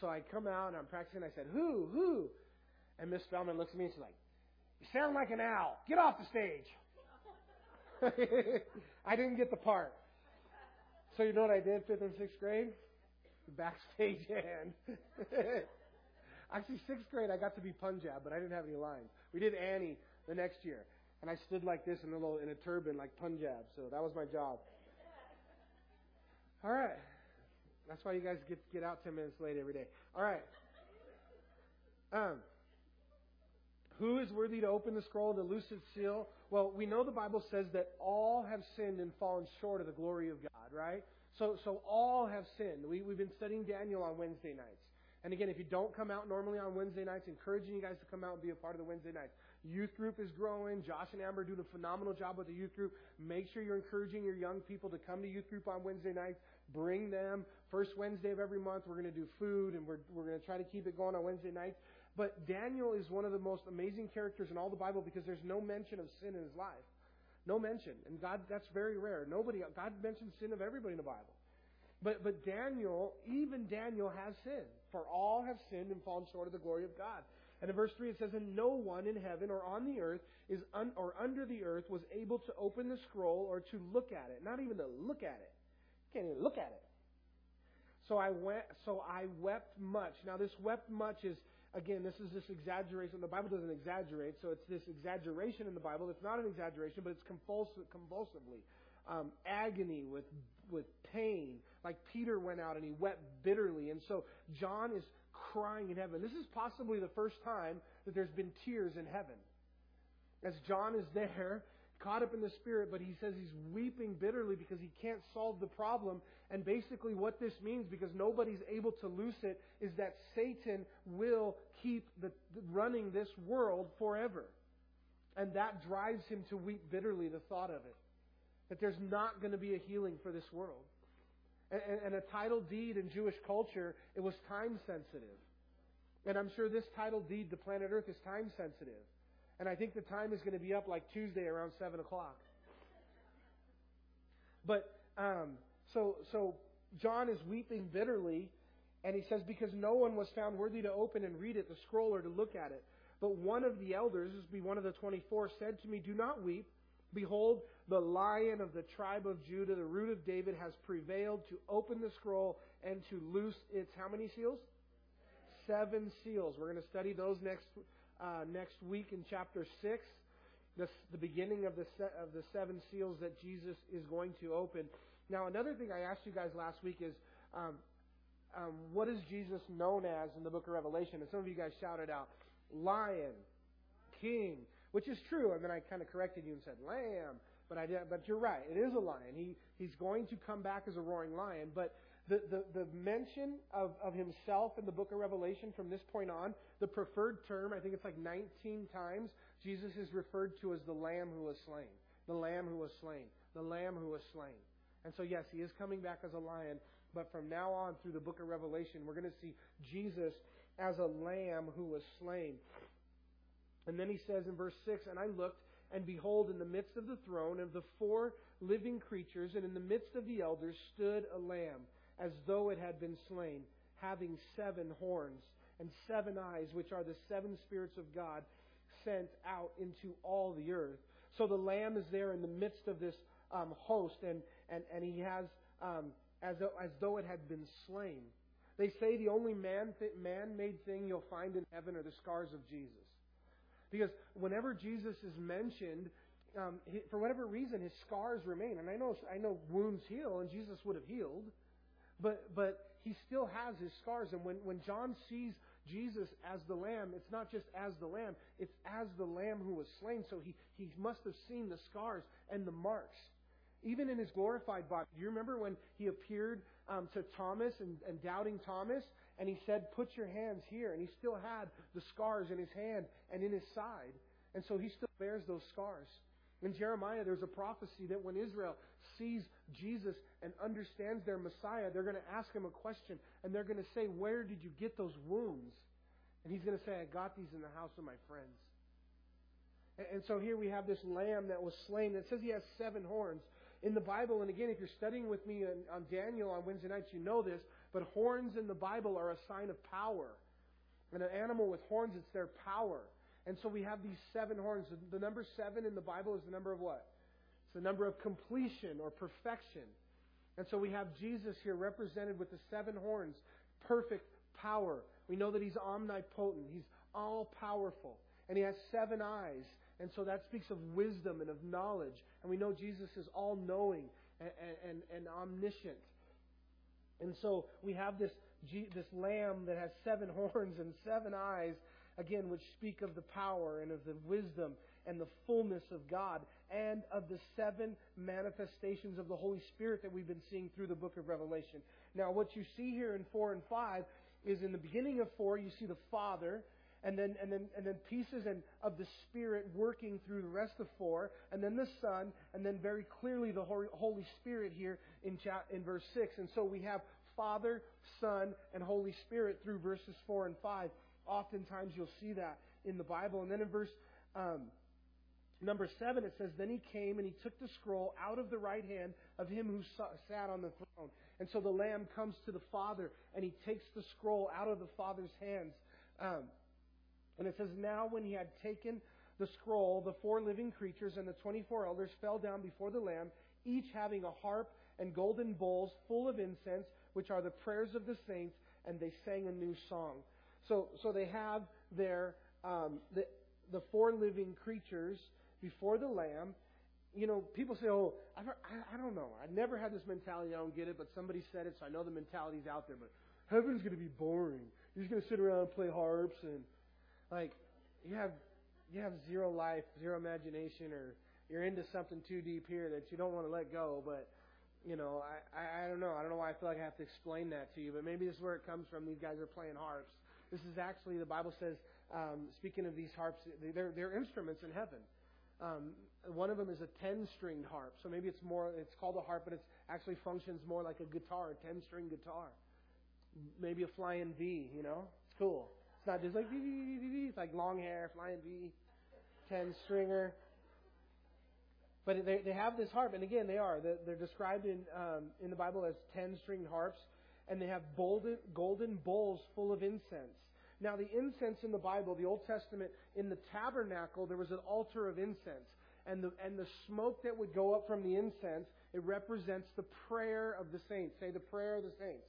Speaker 1: So I come out and I'm practicing. I said, who, who? And Miss Spellman looks at me and she's like, you sound like an owl. Get off the stage. I didn't get the part. So you know what I did fifth and sixth grade? Backstage hand. Actually, sixth grade I got to be Punjab, but I didn't have any lines. We did Annie the next year, and I stood like this in a little in a turban like Punjab. So that was my job. All right. That's why you guys get get out ten minutes late every day. All right. Um, who is worthy to open the scroll, the loose its seal? Well, we know the Bible says that all have sinned and fallen short of the glory of God, right? So, so all have sinned. We, we've been studying Daniel on Wednesday nights. And again, if you don't come out normally on Wednesday nights, encouraging you guys to come out and be a part of the Wednesday nights. Youth group is growing. Josh and Amber do a phenomenal job with the youth group. Make sure you're encouraging your young people to come to youth group on Wednesday nights. Bring them. First Wednesday of every month, we're going to do food, and we're, we're going to try to keep it going on Wednesday nights. But Daniel is one of the most amazing characters in all the Bible because there's no mention of sin in his life. No mention. And God, that's very rare. Nobody, God mentions sin of everybody in the Bible. But, but Daniel, even Daniel has sinned. For all have sinned and fallen short of the glory of God. And in verse 3 it says, And no one in heaven or on the earth is un, or under the earth was able to open the scroll or to look at it. Not even to look at it. Can't even look at it. So I went so I wept much. Now this wept much is again, this is this exaggeration. The Bible doesn't exaggerate, so it's this exaggeration in the Bible. It's not an exaggeration, but it's convulsive, convulsively. Um, agony with with pain, like Peter went out and he wept bitterly, and so John is crying in heaven. This is possibly the first time that there's been tears in heaven. As John is there, caught up in the Spirit, but he says he's weeping bitterly because he can't solve the problem. And basically, what this means, because nobody's able to loose it, is that Satan will keep the, running this world forever. And that drives him to weep bitterly, the thought of it. That there's not going to be a healing for this world. And, and a title deed in Jewish culture, it was time sensitive. And I'm sure this title deed to planet Earth is time sensitive. And I think the time is going to be up like Tuesday around 7 o'clock. But, um, so, so John is weeping bitterly, and he says, Because no one was found worthy to open and read it, the scroll, or to look at it. But one of the elders, this be one of the 24, said to me, Do not weep. Behold, the lion of the tribe of Judah, the root of David, has prevailed to open the scroll and to loose its how many seals? Seven seals. We're going to study those next uh, next week in chapter 6, the, the beginning of the, se- of the seven seals that Jesus is going to open. Now, another thing I asked you guys last week is um, um, what is Jesus known as in the book of Revelation? And some of you guys shouted out, Lion, King, which is true. And then I kind of corrected you and said, Lamb. But I did, but you're right. It is a lion. He he's going to come back as a roaring lion. But the, the, the mention of, of himself in the book of Revelation from this point on, the preferred term, I think it's like 19 times, Jesus is referred to as the Lamb who was slain. The Lamb who was slain. The Lamb who was slain. And so, yes, he is coming back as a lion, but from now on through the book of Revelation, we're going to see Jesus as a lamb who was slain. And then he says in verse 6 And I looked, and behold, in the midst of the throne of the four living creatures, and in the midst of the elders, stood a lamb as though it had been slain, having seven horns and seven eyes, which are the seven spirits of God sent out into all the earth. So the Lamb is there in the midst of this um, host, and, and, and he has, um, as, though, as though it had been slain. They say the only man th- man-made thing you'll find in heaven are the scars of Jesus. Because whenever Jesus is mentioned, um, he, for whatever reason, his scars remain. And I know, I know wounds heal, and Jesus would have healed. But, but he still has his scars. And when, when John sees Jesus as the Lamb, it's not just as the Lamb, it's as the Lamb who was slain. So he, he must have seen the scars and the marks. even in his glorified body. Do you remember when he appeared um, to Thomas and, and doubting Thomas? And he said, Put your hands here. And he still had the scars in his hand and in his side. And so he still bears those scars. In Jeremiah, there's a prophecy that when Israel sees Jesus and understands their Messiah, they're going to ask him a question. And they're going to say, Where did you get those wounds? And he's going to say, I got these in the house of my friends. And so here we have this lamb that was slain. It says he has seven horns. In the Bible, and again, if you're studying with me on, Daniel on Wednesday nights, you know this, but horns in the Bible are a sign of power. And an animal with horns, it's their power. And so we have these seven horns. The number seven in the Bible is the number of what? It's the number of completion or perfection. And so we have Jesus here represented with the seven horns, perfect power. We know that he's omnipotent, he's all powerful, and he has seven eyes. And so that speaks of wisdom and of knowledge. And we know Jesus is all knowing and, and, and omniscient. And so we have this, this lamb that has seven horns and seven eyes, again, which speak of the power and of the wisdom and the fullness of God and of the seven manifestations of the Holy Spirit that we've been seeing through the book of Revelation. Now, what you see here in 4 and 5 is in the beginning of 4, you see the Father and then and then and then pieces and of the Spirit working through the rest of four, and then the Son, and then very clearly the Holy Spirit here in in verse six. And so we have Father, Son, and Holy Spirit through verses four and five. Oftentimes you'll see that in the Bible, and then in verse. Um, Number seven, it says, Then he came and he took the scroll out of the right hand of him who sat on the throne. And so the Lamb comes to the Father and he takes the scroll out of the Father's hands. Um, and it says, Now when he had taken the scroll, the four living creatures and the 24 elders fell down before the Lamb, each having a harp and golden bowls full of incense, which are the prayers of the saints, and they sang a new song. So, so they have their, um, the, the four living creatures before the Lamb. You know, people say, oh, I've heard, I, I don't know. I never had this mentality. I don't get it, but somebody said it, so I know the mentality's out there. But heaven's going to be boring. You're just going to sit around and play harps and like you have you have zero life, zero imagination, or you're into something too deep here that you don't want to let go. But you know, I, I I don't know. I don't know why I feel like I have to explain that to you. But maybe this is where it comes from. These guys are playing harps. This is actually the Bible says. Um, speaking of these harps, they're they're instruments in heaven. Um, one of them is a ten-stringed harp, so maybe it's more. It's called a harp, but it actually functions more like a guitar, a ten-string guitar. Maybe a flying V. You know, it's cool. It's not just like it's like long hair, flying V, ten stringer. But they they have this harp, and again they are they're, they're described in um, in the Bible as ten stringed harps, and they have golden golden bowls full of incense. Now the incense in the Bible, the Old Testament, in the tabernacle there was an altar of incense, and the and the smoke that would go up from the incense it represents the prayer of the saints. Say the prayer of the saints.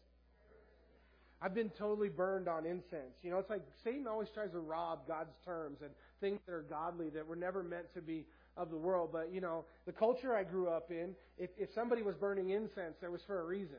Speaker 1: I've been totally burned on incense. You know, it's like Satan always tries to rob God's terms and things that are godly that were never meant to be of the world. But, you know, the culture I grew up in, if, if somebody was burning incense, there was for a reason.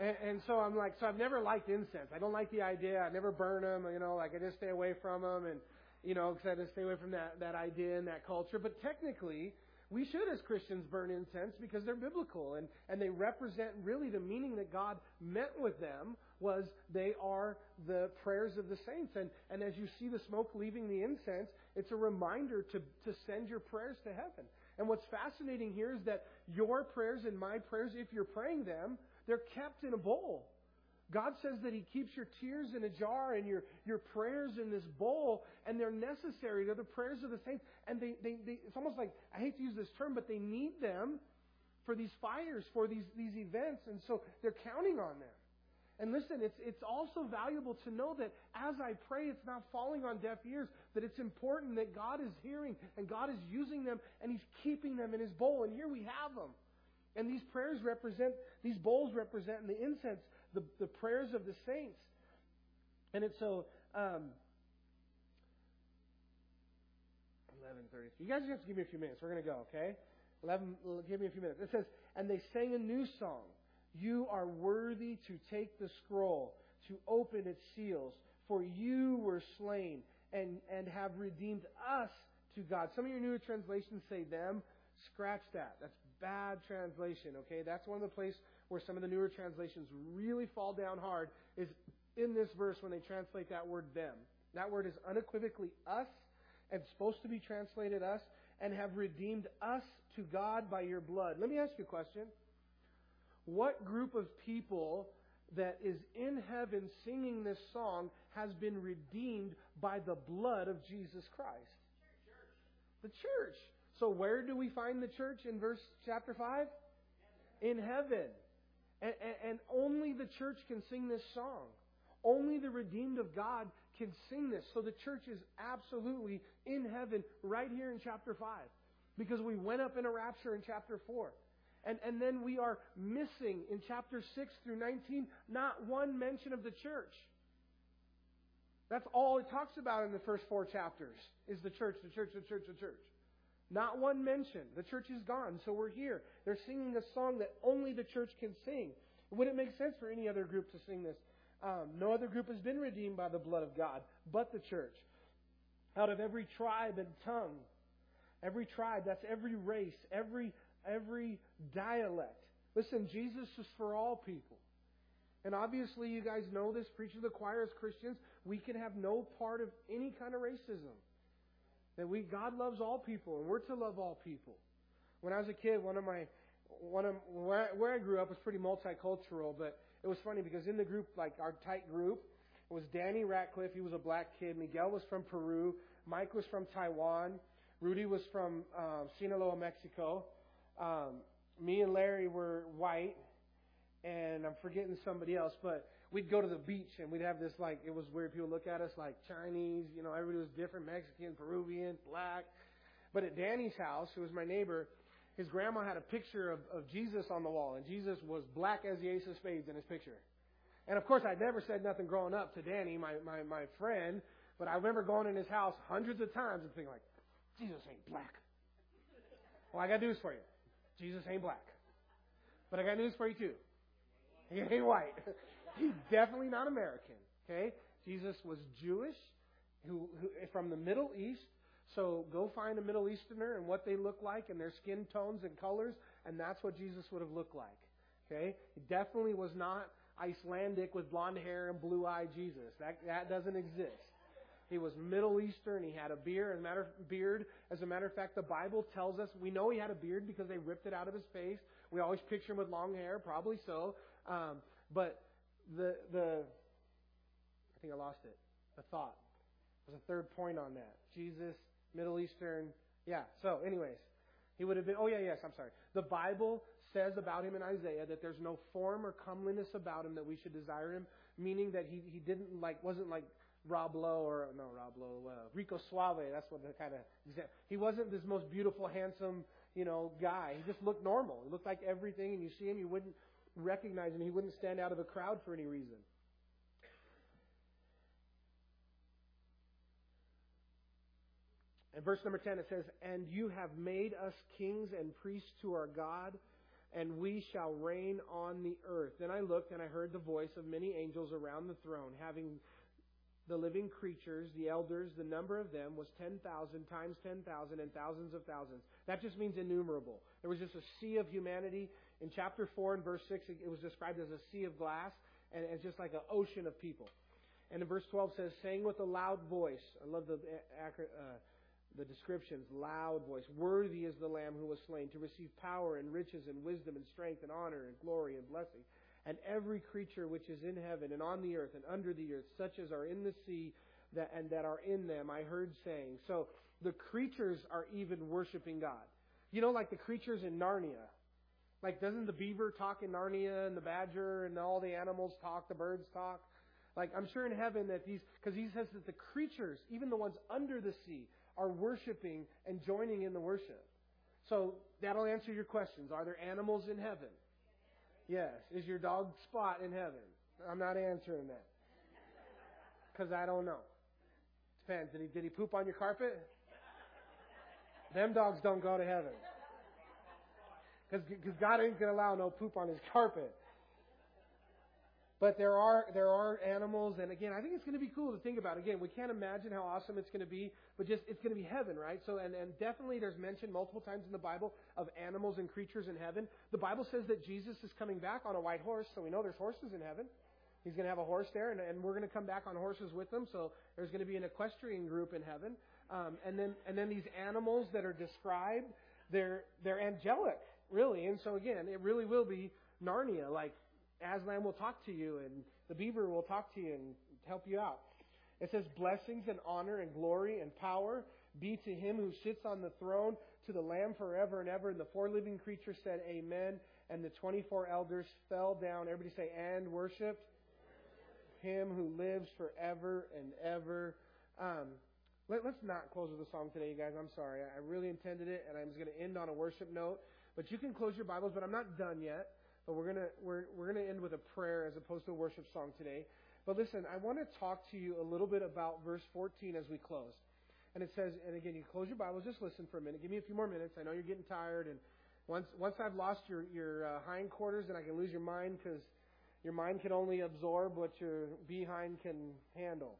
Speaker 1: And, and so I'm like, so I've never liked incense. I don't like the idea. I never burn them. You know, like I just stay away from them, and you know, because I just stay away from that that idea and that culture. But technically, we should, as Christians, burn incense because they're biblical and, and they represent really the meaning that God meant with them was they are the prayers of the saints. And, and as you see the smoke leaving the incense, it's a reminder to, to send your prayers to heaven. And what's fascinating here is that your prayers and my prayers, if you're praying them, they're kept in a bowl. God says that He keeps your tears in a jar and your, your prayers in this bowl, and they're necessary. They're the prayers of the saints. And they, they, they, it's almost like, I hate to use this term, but they need them for these fires, for these, these events, and so they're counting on them. And listen, it's, it's also valuable to know that as I pray, it's not falling on deaf ears, that it's important that God is hearing and God is using them and He's keeping them in His bowl. And here we have them. And these prayers represent, these bowls represent, and the incense the, the prayers of the saints. And it's so, um, 11.30. You guys have to give me a few minutes. We're going to go, okay? 11, give me a few minutes. It says, And they sang a new song. You are worthy to take the scroll, to open its seals, for you were slain and, and have redeemed us to God. Some of your newer translations say them. Scratch that. That's bad translation, okay? That's one of the places where some of the newer translations really fall down hard is in this verse when they translate that word them. That word is unequivocally us and supposed to be translated us and have redeemed us to God by your blood. Let me ask you a question. What group of people that is in heaven singing this song has been redeemed by the blood of Jesus Christ? The church. So where do we find the church in verse chapter 5? In heaven. And, and, and only the church can sing this song. Only the redeemed of God can sing this. So the church is absolutely in heaven right here in chapter 5. Because we went up in a rapture in chapter 4. And, and then we are missing in chapter 6 through 19 not one mention of the church. That's all it talks about in the first four chapters is the church, the church, the church, the church. Not one mention. The church is gone, so we're here. They're singing a song that only the church can sing. It wouldn't make sense for any other group to sing this. Um, no other group has been redeemed by the blood of God but the church. Out of every tribe and tongue, every tribe, that's every race, every every dialect. Listen, Jesus is for all people. And obviously, you guys know this, preaching the choir as Christians, we can have no part of any kind of racism. That we, God loves all people, and we're to love all people. When I was a kid, one of my, one of, where, where I grew up was pretty multicultural, but it was funny because in the group, like our tight group, it was Danny Ratcliffe, he was a black kid, Miguel was from Peru, Mike was from Taiwan, Rudy was from um, Sinaloa, Mexico, um, me and Larry were white, and I'm forgetting somebody else, but we'd go to the beach and we'd have this like it was weird. People look at us like Chinese, you know, everybody was different, Mexican, Peruvian, black. But at Danny's house, who was my neighbor, his grandma had a picture of, of Jesus on the wall, and Jesus was black as the ace of spades in his picture. And of course, I'd never said nothing growing up to Danny, my, my, my friend, but I remember going in his house hundreds of times and thinking like, Jesus ain't black. Well, I got news for you. Jesus ain't black. But I got news for you too. He ain't white. He's definitely not American. Okay? Jesus was Jewish, who, who from the Middle East. So go find a Middle Easterner and what they look like and their skin tones and colors, and that's what Jesus would have looked like. Okay? He definitely was not Icelandic with blonde hair and blue eyed Jesus. That that doesn't exist. He was Middle Eastern. He had a beard. As a matter beard. As a matter of fact, the Bible tells us we know he had a beard because they ripped it out of his face. We always picture him with long hair, probably so. Um, but the the I think I lost it. The thought was a third point on that. Jesus, Middle Eastern. Yeah. So, anyways, he would have been. Oh yeah, yes. I'm sorry. The Bible says about him in Isaiah that there's no form or comeliness about him that we should desire him, meaning that he he didn't like wasn't like Rob Lowe or no Rob Lowe, uh, Rico Suave. That's what the kind of he wasn't this most beautiful, handsome, you know, guy. He just looked normal. He looked like everything, and you see him, you wouldn't recognize him. He wouldn't stand out of a crowd for any reason. And verse number 10, it says, And you have made us kings and priests to our God, and we shall reign on the earth. Then I looked, and I heard the voice of many angels around the throne, having the living creatures, the elders, the number of them was 10,000 times 10,000 and thousands of thousands. That just means innumerable. There was just a sea of humanity. In chapter 4 and verse 6, it was described as a sea of glass, and it's just like an ocean of people. And in verse 12 says, saying with a loud voice, I love the, uh, the descriptions, loud voice, worthy is the Lamb who was slain to receive power and riches and wisdom and strength and honor and glory and blessing and every creature which is in heaven and on the earth and under the earth, such as are in the sea that, and that are in them, I heard saying. So the creatures are even worshiping God. You know, like the creatures in Narnia. Like, doesn't the beaver talk in Narnia and the badger and all the animals talk, the birds talk? Like, I'm sure in heaven that these, because he says that the creatures, even the ones under the sea, are worshiping and joining in the worship. So that'll answer your questions. Are there animals in heaven? Yes. Is your dog spot in heaven? I'm not answering that. Because I don't know. Depends. Did he, did he poop on your carpet? Them dogs don't go to heaven. Because God ain't going to allow no poop on his carpet. but there are there are animals, and again, I think it's going to be cool to think about. Again, we can't imagine how awesome it's going to be, but just it's going to be heaven, right? So, and and definitely, there's mention multiple times in the Bible of animals and creatures in heaven. The Bible says that Jesus is coming back on a white horse, so we know there's horses in heaven. He's going to have a horse there, and, and we're going to come back on horses with him. So there's going to be an equestrian group in heaven, um, and then and then these animals that are described, they're they're angelic, really. And so again, it really will be Narnia, like Aslan will talk to you, and the beaver will talk to you and help you out. It says, Blessings and honor and glory and power be to him who sits on the throne, to the Lamb forever and ever. And the four living creatures said, Amen. And the 24 elders fell down. Everybody say, and worshiped him who lives forever and ever. Um, let, us not close with a song today, you guys. I'm sorry. I really intended it, and I'm just going to end on a worship note. But you can close your Bibles, but I'm not done yet. But we're gonna we're we're gonna end with a prayer as opposed to a worship song today. But listen, I want to talk to you a little bit about verse 14 as we close. And it says, and again, you close your Bibles, just listen for a minute. Give me a few more minutes. I know you're getting tired, and once once I've lost your your uh, hindquarters, then I can lose your mind because your mind can only absorb what your behind can handle.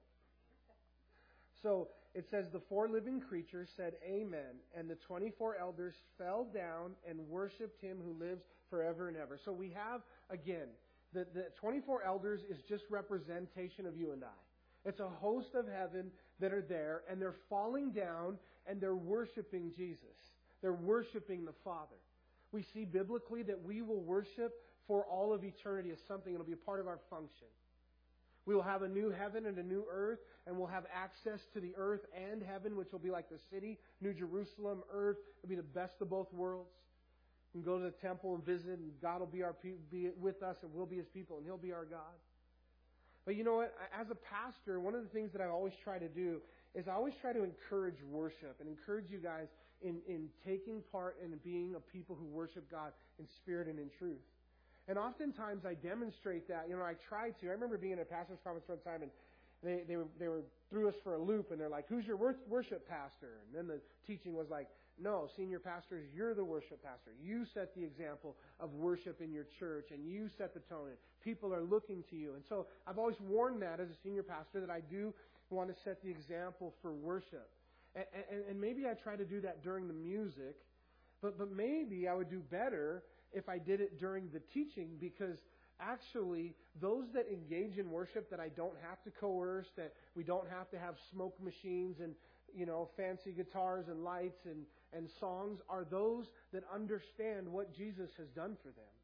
Speaker 1: So it says, The four living creatures said, Amen. And the 24 elders fell down and worshiped him who lives forever and ever. So we have, again, the, the 24 elders is just representation of you and I. It's a host of heaven that are there, and they're falling down and they're worshiping Jesus. They're worshiping the Father. We see biblically that we will worship for all of eternity as something. It'll be a part of our function. We will have a new heaven and a new earth, and we'll have access to the earth and heaven, which will be like the city, New Jerusalem, earth. It'll be the best of both worlds We can go to the temple and visit, and God will be our be with us, and we'll be His people, and He'll be our God. But you know what? As a pastor, one of the things that I always try to do is I always try to encourage worship and encourage you guys in, in taking part in being a people who worship God in spirit and in truth. And oftentimes I demonstrate that. You know, I try to. I remember being at a pastor's conference one time, and they they were they were threw us for a loop, and they're like, "Who's your worship pastor?" And then the teaching was like, no, senior pastors, you're the worship pastor. You set the example of worship in your church and you set the tone. And people are looking to you. And so I've always warned that as a senior pastor that I do want to set the example for worship. And, and, and maybe I try to do that during the music, but, but maybe I would do better if I did it during the teaching because actually those that engage in worship that I don't have to coerce, that we don't have to have smoke machines and you know fancy guitars and lights and and songs are those that understand what Jesus has done for them.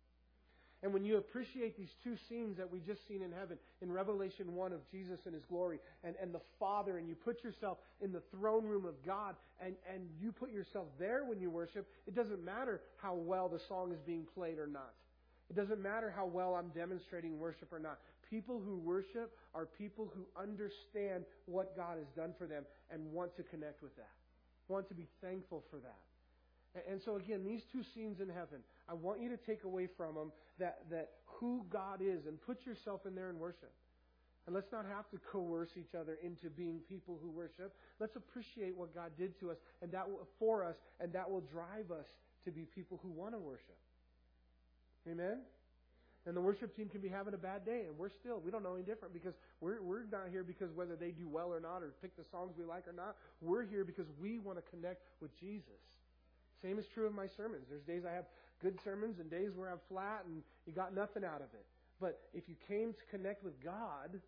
Speaker 1: And when you appreciate these two scenes that we just seen in heaven, in Revelation 1 of Jesus and His glory, and, and the Father, and you put yourself in the throne room of God, and, and you put yourself there when you worship, it doesn't matter how well the song is being played or not. It doesn't matter how well I'm demonstrating worship or not. People who worship are people who understand what God has done for them and want to connect with that want to be thankful for that. And so again, these two scenes in heaven, I want you to take away from them that, that who God is and put yourself in there and worship. And let's not have to coerce each other into being people who worship. Let's appreciate what God did to us and that for us, and that will drive us to be people who want to worship. Amen? And the worship team can be having a bad day, and we're still, we don't know any different because we're, we're not here because whether they do well or not or pick the songs we like or not. We're here because we want to connect with Jesus. Same is true of my sermons. There's days I have good sermons and days where I'm flat and you got nothing out of it. But if you came to connect with God,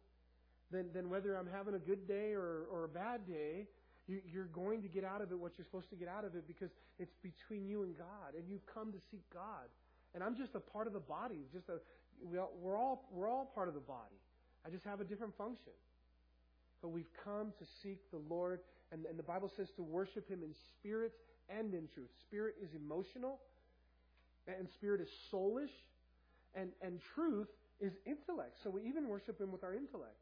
Speaker 1: then, then whether I'm having a good day or, or a bad day, you, you're going to get out of it what you're supposed to get out of it because it's between you and God, and you've come to seek God. And I'm just a part of the body. Just a, we all, we're all we're all part of the body. I just have a different function. But we've come to seek the Lord, and, and the Bible says to worship Him in spirit and in truth. Spirit is emotional, and spirit is soulish, and, and truth is intellect. So we even worship Him with our intellect.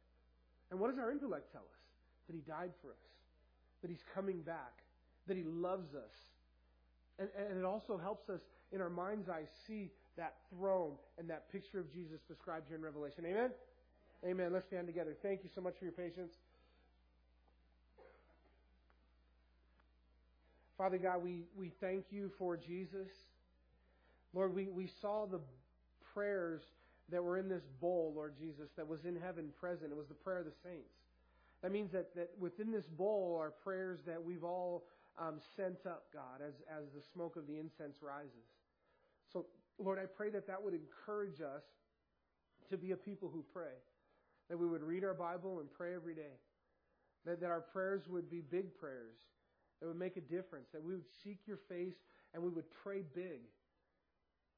Speaker 1: And what does our intellect tell us? That He died for us, that He's coming back, that He loves us. And, and it also helps us in our mind's eye see that throne and that picture of Jesus described here in Revelation. Amen? Amen. Let's stand together. Thank you so much for your patience. Father God, we, we thank you for Jesus. Lord, we, we saw the prayers that were in this bowl, Lord Jesus, that was in heaven present. It was the prayer of the saints. That means that, that within this bowl are prayers that we've all um, sent up, God, as, as the smoke of the incense rises. So, Lord, I pray that that would encourage us to be a people who pray. That we would read our Bible and pray every day. That, that our prayers would be big prayers that would make a difference. That we would seek your face and we would pray big.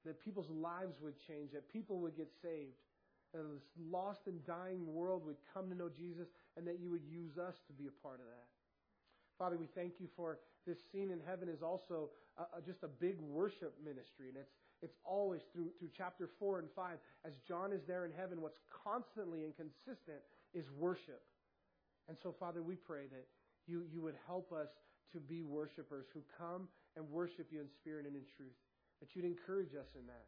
Speaker 1: That people's lives would change. That people would get saved. That this lost and dying world would come to know Jesus and that you would use us to be a part of that. Father, we thank you for this scene in heaven is also a, a, just a big worship ministry. And it's, it's always through, through chapter 4 and 5. As John is there in heaven, what's constantly and consistent is worship. And so, Father, we pray that you, you would help us to be worshipers who come and worship you in spirit and in truth. That you'd encourage us in that.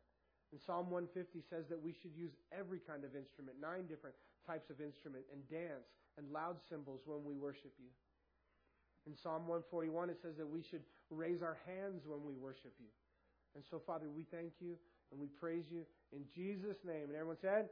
Speaker 1: And Psalm 150 says that we should use every kind of instrument, nine different types of instrument, and dance and loud cymbals when we worship you. In Psalm 141, it says that we should raise our hands when we worship you. And so, Father, we thank you and we praise you in Jesus' name. And everyone said,